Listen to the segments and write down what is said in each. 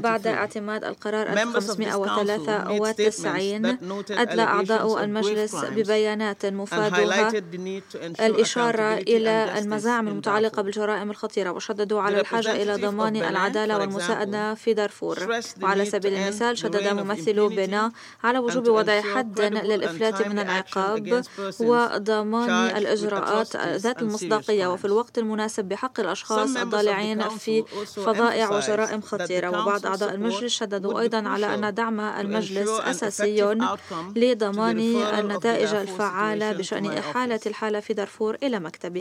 بعد اعتماد القرار 1593 أدلى أعضاء المجلس ببيانات مفادها الإشارة إلى المزاعم المتعلقة بالجرائم الخطيرة وشددوا على الحاجة إلى ضمان العدالة والمساءدة في دارفور. وعلى سبيل المثال شدد ممثلو بنا على وجوب وضع حد للإفلات من العقاب وضمان الإجراءات ذات المصداقية وفي الوقت المناسب بحق الأشخاص الضالعين في فظائع وجرائم خطيرة وبعض أعضاء المجلس شددوا أيضا على أن دعم المجلس أساسي لضمان النتائج الفعالة بشأن إحالة الحالة في دارفور إلى مكتبي.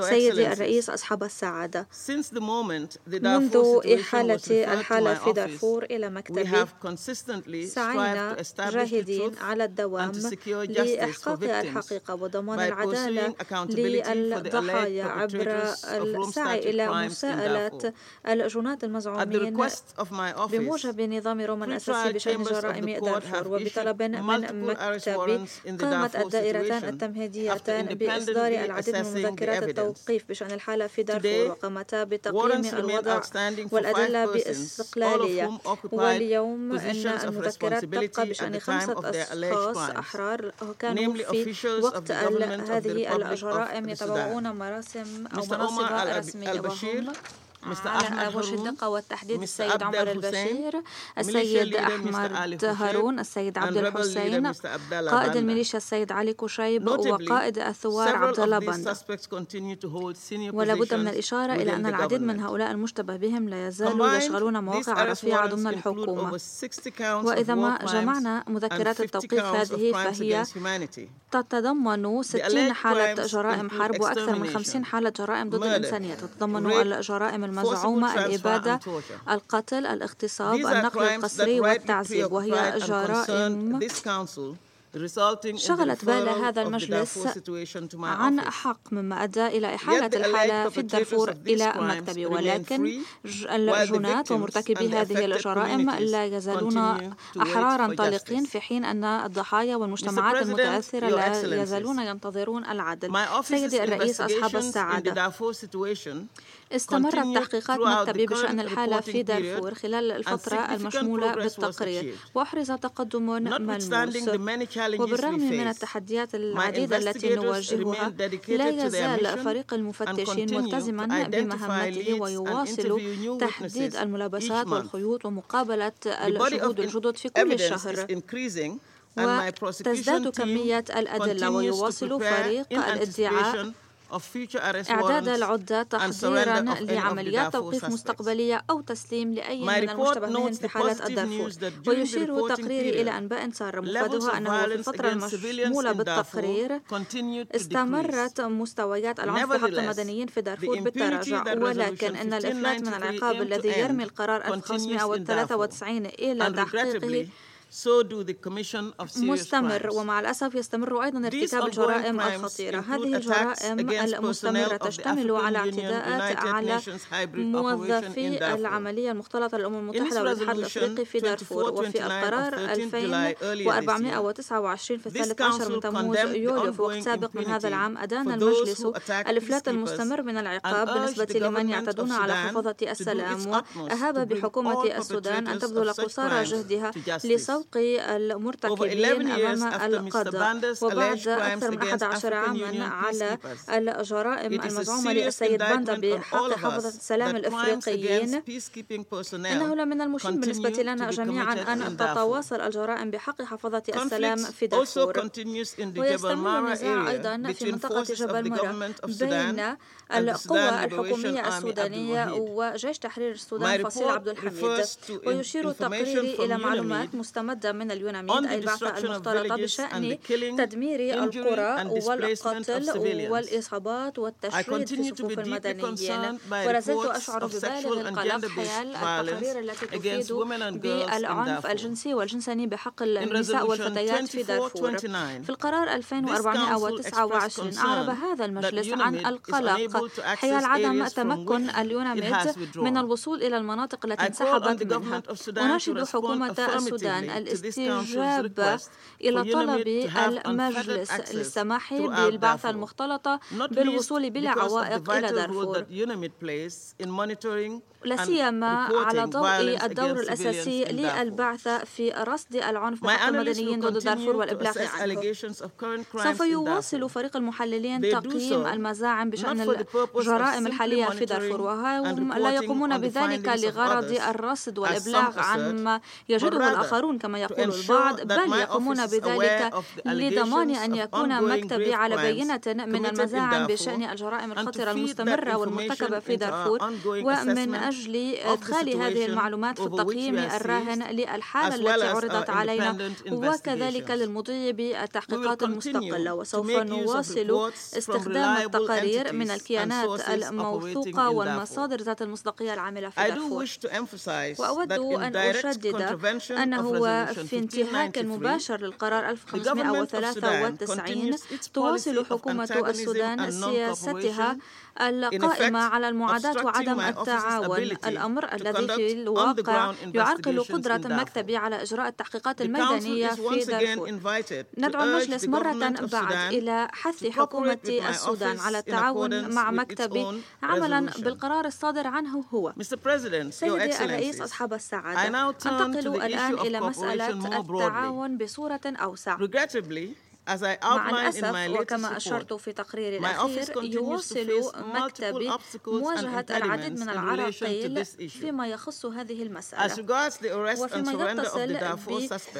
سيدي الرئيس أصحاب السعادة. منذ إحالة الحالة في دارفور إلى مكتبي سعينا جاهدين على الدوام لإحقاق الحقيقة وضمان العدالة للضحايا عبر السعي إلى مساءلة الجنات المزعومين بموجب نظام روما الأساسي بشأن جرائم دارفور وبطلب من مكتبي قامت الدائرتان التمهيديتان بإصدار العديد من مذكرات التوقيف بشأن الحالة في دارفور وقامتا بتقييم الوضع والأدلة باستقلالية. واليوم أن المذكرات تبقى بشأن خمسة أشخاص أحرار. كانوا في وقت هذه الجرائم يتبعون مراسم أو مناصب رسمية وهم على وجه الدقة والتحديد السيد عمر البشير السيد أحمد هارون السيد عبد الحسين قائد الميليشيا السيد علي كشيب وقائد الثوار عبد الله بند ولا بد من الإشارة إلى أن العديد من هؤلاء المشتبه بهم لا يزالوا يشغلون مواقع رفيعة ضمن الحكومة. وإذا ما جمعنا مذكرات التوقيف هذه فهي تتضمن 60 حالة جرائم حرب وأكثر من 50 حالة جرائم ضد الإنسانية تتضمن الجرائم المزعومة الإبادة القتل الاغتصاب النقل القسري والتعذيب وهي جرائم شغلت بال هذا المجلس عن حق مما أدى إلى إحالة الحالة في الدارفور إلى مكتبي. ولكن الجنات ومرتكبي هذه الجرائم لا يزالون أحرارا طالقين في حين أن الضحايا والمجتمعات المتأثرة لا يزالون ينتظرون العدل. سيدي الرئيس أصحاب السعادة. استمرت تحقيقات مكتبي بشأن الحالة في دارفور خلال الفترة المشمولة بالتقرير. وأحرز تقدم ملموس. وبالرغم من التحديات العديدة التي نواجهها لا يزال فريق المفتشين ملتزما بمهمته ويواصل تحديد الملابسات والخيوط ومقابلة الشهود الجدد في كل شهر. وتزداد كمية الأدلة ويواصل فريق الادعاء إعداد العدة تحضيرا لعمليات توقيف مستقبلية أو تسليم لأي من المشتبهين في حالة الدارفور ويشير تقريري إلى أنباء سارة مفادها أنه في الفترة المشمولة بالتقرير استمرت مستويات العنف بحق المدنيين في دارفور بالتراجع ولكن أن الإفلات من العقاب الذي يرمي القرار 1593 إلى تحقيقه مستمر ومع الأسف يستمر أيضا ارتكاب الجرائم الخطيرة. هذه الجرائم المستمرة تشتمل على اعتداءات على موظفي العملية المختلطة للأمم المتحدة والاتحاد الأفريقي في دارفور وفي القرار 2429 في الثالث عشر من تموز يوليو في وقت سابق من هذا العام أدان المجلس الإفلات المستمر من العقاب بالنسبة لمن يعتدون على حفاظة السلام وأهاب بحكومة السودان أن تبذل قصارى جهدها لصوت توقي المرتكبين أمام القضاء. وبعد أكثر من 11 عاما على الجرائم المزعومة للسيد باندا بحق حفظة السلام الإفريقيين. إنه لمن المهم بالنسبة لنا جميعا أن تتواصل الجرائم بحق حفظة السلام في دارفور ويستمر النزاع أيضا في منطقة جبل مرة بين القوى الحكومية السودانية وجيش تحرير السودان فصيل عبد الحميد. ويشير تقريري إلى معلومات مستمدة من اليوناميد أي البعثة المختلطة بشأن تدمير القرى والقتل والإصابات والتشريد في صفوف المدنيين. ولا زلت أشعر ببالغ القلق حيال التقارير التي تفيد بالعنف الجنسي والجنساني بحق النساء والفتيات في دارفور. في القرار 2429 أعرب هذا المجلس عن القلق حيال عدم تمكن اليوناميد من الوصول إلى المناطق التي انسحبت منها. أناشد حكومة السودان الاستجابة إلى طلب المجلس للسماح بالبعثة المختلطة بالوصول بلا عوائق إلى دارفور. لا سيما على ضوء الدور الأساسي للبعثة في رصد العنف ضد المدنيين ضد دارفور والإبلاغ عنه. سوف يواصل فريق المحللين تقييم المزاعم بشأن الجرائم الحالية في دارفور. وهم لا يقومون بذلك لغرض الرصد والإبلاغ عن ما يجده الآخرون كما يقول البعض بل يقومون بذلك لضمان أن يكون مكتبي على بينة من المزاعم بشأن الجرائم الخطرة المستمرة والمرتكبة في دارفور. ومن أجل إدخال هذه المعلومات في التقييم الراهن للحالة التي عرضت علينا. وكذلك للمضي بالتحقيقات المستقلة وسوف نواصل استخدام التقارير من الكيانات الموثوقة والمصادر ذات المصداقية العاملة في دارفور. وأود أن أشدد أنه في انتهاك مباشر للقرار 1593 تواصل حكومة السودان سياستها القائمة على المعاداة وعدم التعاون. الأمر الذي في الواقع يعرقل قدرة مكتبي على إجراء التحقيقات الميدانية في دارفور. ندعو المجلس مرة بعد إلى حث حكومة السودان على التعاون مع مكتبي عملا بالقرار الصادر عنه هو. سيدي الرئيس أصحاب السعادة أنتقل الآن إلى مسألة التعاون بصورة أوسع. مع الأسف وكما أشرت في تقريري الأخير يواصل مكتبي مواجهة العديد من العراقيل فيما يخص هذه المسألة. وفيما يتصل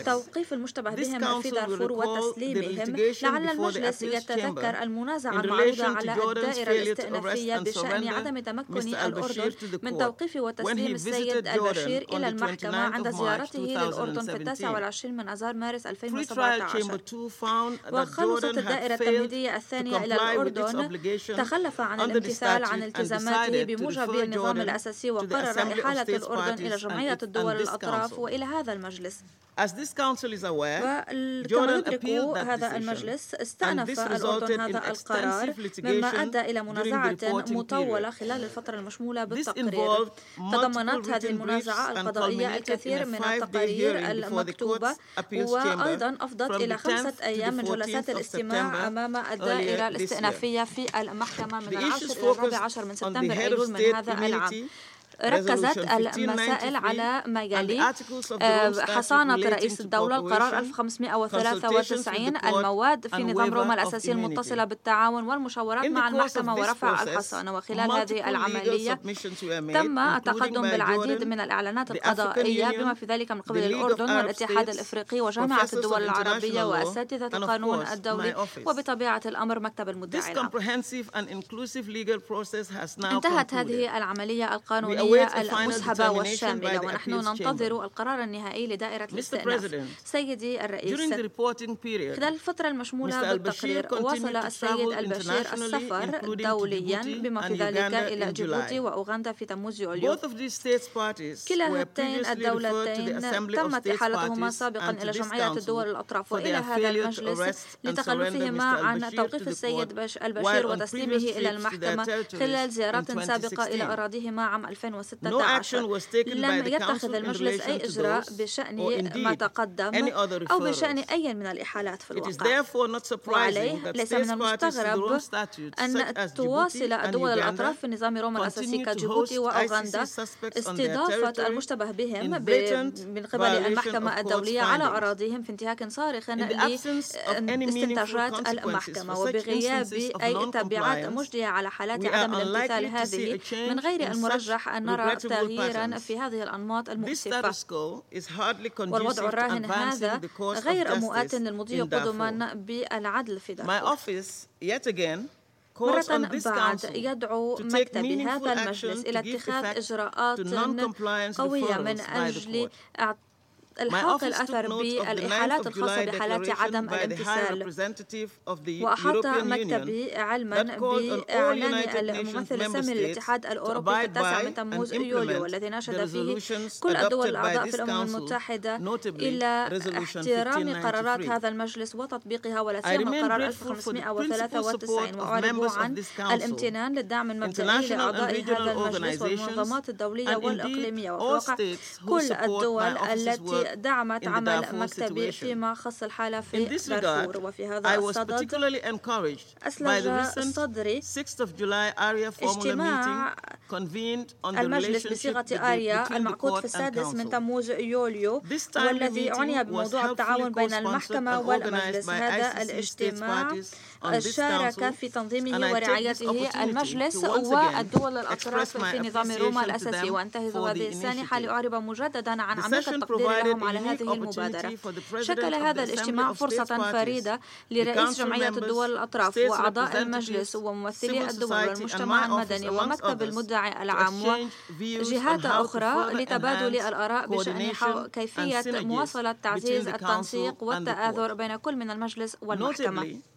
بتوقيف المشتبه بهم في دارفور وتسليمهم لعل المجلس يتذكر المنازعة المعروضة على الدائرة الاستئنافية بشأن عدم تمكن الأردن من توقيف وتسليم السيد البشير إلى المحكمة عند زيارته للأردن في التاسع والعشرين من أذار مارس 2017 وخلصت الدائرة التمهيدية الثانية إلى الأردن. تخلف عن الامتثال عن التزاماته بموجب النظام الأساسي وقرر إحالة الأردن إلى جمعية الدول الأطراف وإلى هذا المجلس. وكما يدرك هذا المجلس استأنف الأردن هذا القرار مما أدى إلى منازعة مطولة خلال الفترة المشمولة بالتقرير. تضمنت هذه المنازعة القضائية الكثير من التقارير المكتوبة وأيضا أفضت إلى خمسة أيام من جلسات الاستماع أمام الدائرة الاستئنافية في المحكمة من العاشر إلى الرابع عشر من سبتمبر أيلول من هذا العام. ركزت المسائل على ما يلي حصانة رئيس الدولة القرار 1593 المواد في نظام روما الأساسي المتصلة بالتعاون والمشاورات مع المحكمة ورفع الحصانة وخلال هذه العملية تم التقدم بالعديد من الإعلانات القضائية بما في ذلك من قبل الأردن والاتحاد الإفريقي وجامعة الدول العربية وأساتذة القانون الدولي وبطبيعة الأمر مكتب المدعي العام. انتهت هذه العملية القانونية المسحبة والشاملة ونحن ننتظر القرار النهائي لدائرة الاستئناف. سيدي الرئيس خلال الفترة المشمولة بالتقرير واصل السيد البشير السفر دوليا بما في ذلك إلى جيبوتي وأوغندا في تموز يوليو. كلا هاتين الدولتين تمت إحالتهما سابقا إلى جمعية الدول الأطراف وإلى هذا المجلس لتخلفهما عن توقيف السيد البشير وتسليمه إلى المحكمة خلال زيارات سابقة إلى أراضيهما عام 2000 2016 لم يتخذ المجلس أي إجراء بشأن ما تقدم أو بشأن أي من الإحالات في الواقع وعليه ليس من المستغرب أن تواصل الدول الأطراف في نظام روما الأساسي كجيبوتي وأوغندا. استضافة المشتبه بهم من قبل المحكمة الدولية على أراضيهم في انتهاك صارخ لاستنتاجات المحكمة وبغياب أي تبعات مجدية على حالات عدم الامتثال هذه من غير المرجح أن نرى تغييرا في هذه الأنماط المؤسفة. والوضع الراهن هذا غير مؤات للمضي قدما بالعدل في دارفور مرة بعد يدعو مكتب هذا المجلس إلى اتخاذ إجراءات قوية من أجل الحاق الأثر بالإحالات الخاصة بحالات عدم الامتثال. وأحاط مكتبي علما بإعلان الممثل السامي للاتحاد الأوروبي في التاسع من تموز يوليو والذي ناشد فيه كل الدول الأعضاء في الأمم المتحدة إلى احترام قرارات هذا المجلس وتطبيقها ولا سيما قرار 1593 وأعرب عن الامتنان للدعم المبدئي لأعضاء هذا المجلس والمنظمات الدولية والإقليمية. وفي الواقع كل الدول التي التي دعمت عمل مكتبي فيما خص الحالة في دارفور وفي هذا الصدد. أسلج صدري اجتماع المجلس بصيغة آريا المعقود في السادس من تموز يوليو والذي عني بموضوع التعاون بين المحكمة والمجلس. هذا الاجتماع شارك في تنظيمه ورعايته المجلس والدول الأطراف في نظام روما الأساسي. وأنتهز هذه السانحة لأعرب مجددا عن عميق التقدير لهم على هذه المبادرة. شكل هذا الاجتماع فرصة فريدة لرئيس جمعية الدول الأطراف وأعضاء المجلس وممثلي الدول والمجتمع المدني ومكتب المدعي العام وجهات أخرى لتبادل الآراء بشأن كيفية مواصلة تعزيز التنسيق والتآثر بين كل من المجلس والمحكمة.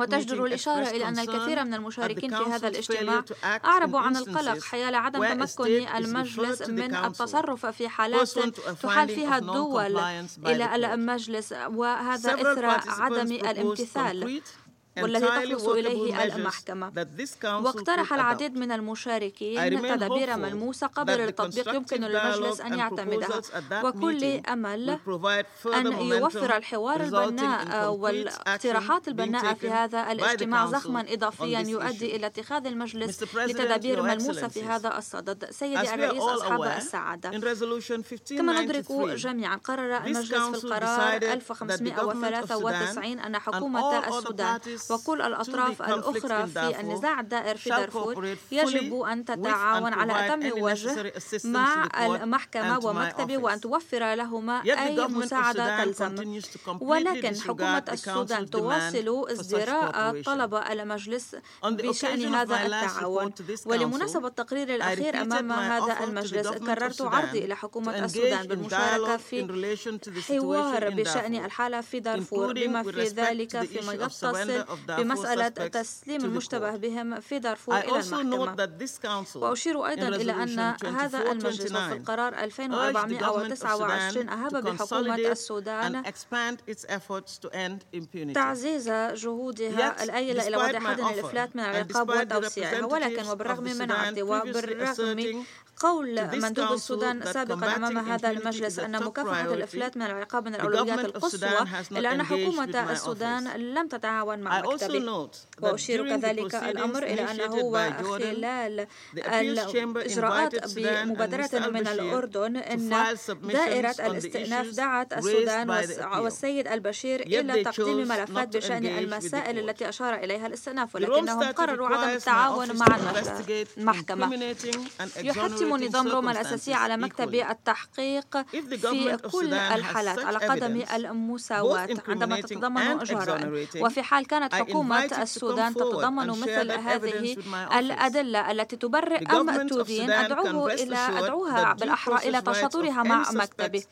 وتجدر الإشارة إلى أن الكثير من المشاركين في هذا الاجتماع أعربوا عن القلق حيال عدم تمكن المجلس من التصرف في حالات تحال فيها الدول إلى المجلس وهذا إثر عدم الامتثال. والذي تخلص إليه المحكمة. واقترح العديد من المشاركين تدابير ملموسة قبل التطبيق يمكن للمجلس أن يعتمدها. وكل أمل أن يوفر الحوار البناء والاقتراحات البناءة في هذا الاجتماع زخما إضافيا يؤدي إلى اتخاذ المجلس لتدابير ملموسة في هذا الصدد. سيدي الرئيس أصحاب السعادة. كما ندرك جميعا قرر المجلس في القرار 1593 أن حكومة السودان وكل الأطراف الأخرى في النزاع الدائر في دارفور. يجب أن تتعاون على أتم وجه مع المحكمة ومكتبي وأن توفر لهما أي مساعدة تلزم. ولكن حكومة السودان تواصل ازدراء طلب المجلس بشأن هذا التعاون. ولمناسبة التقرير الأخير أمام هذا المجلس كررت عرضي إلى حكومة السودان بالمشاركة في حوار بشأن الحالة في دارفور. بما في ذلك فيما يتصل بمسألة تسليم المشتبه بهم في دارفور إلى المحكمة. وأشير أيضا إلى أن هذا المجلس في القرار 2429 أهاب بحكومة السودان تعزيز جهودها الآيلة إلى وضع حد للإفلات من العقاب وتوسيعها ولكن وبالرغم من عرضي وبالرغم قول مندوب السودان سابقا أمام هذا المجلس أن مكافحة الإفلات من العقاب من الأولويات القصوى إلا أن حكومة السودان لم تتعاون مع مكتبه. وأشير كذلك الأمر إلى أنه خلال الإجراءات بمبادرة من الأردن أن دائرة الاستئناف دعت السودان والسيد البشير إلى تقديم ملفات بشأن المسائل التي أشار إليها الاستئناف ولكنهم قرروا عدم التعاون مع المحكمة يحتم نظام روما الأساسي على مكتب التحقيق في كل الحالات على قدم المساواة عندما تتضمن جرائم وفي حال كانت حكومة السودان تتضمن مثل هذه الأدلة التي تبرئ أم تدين أدعوه إلى أدعوها بالأحرى إلى تشاطرها مع مكتبه.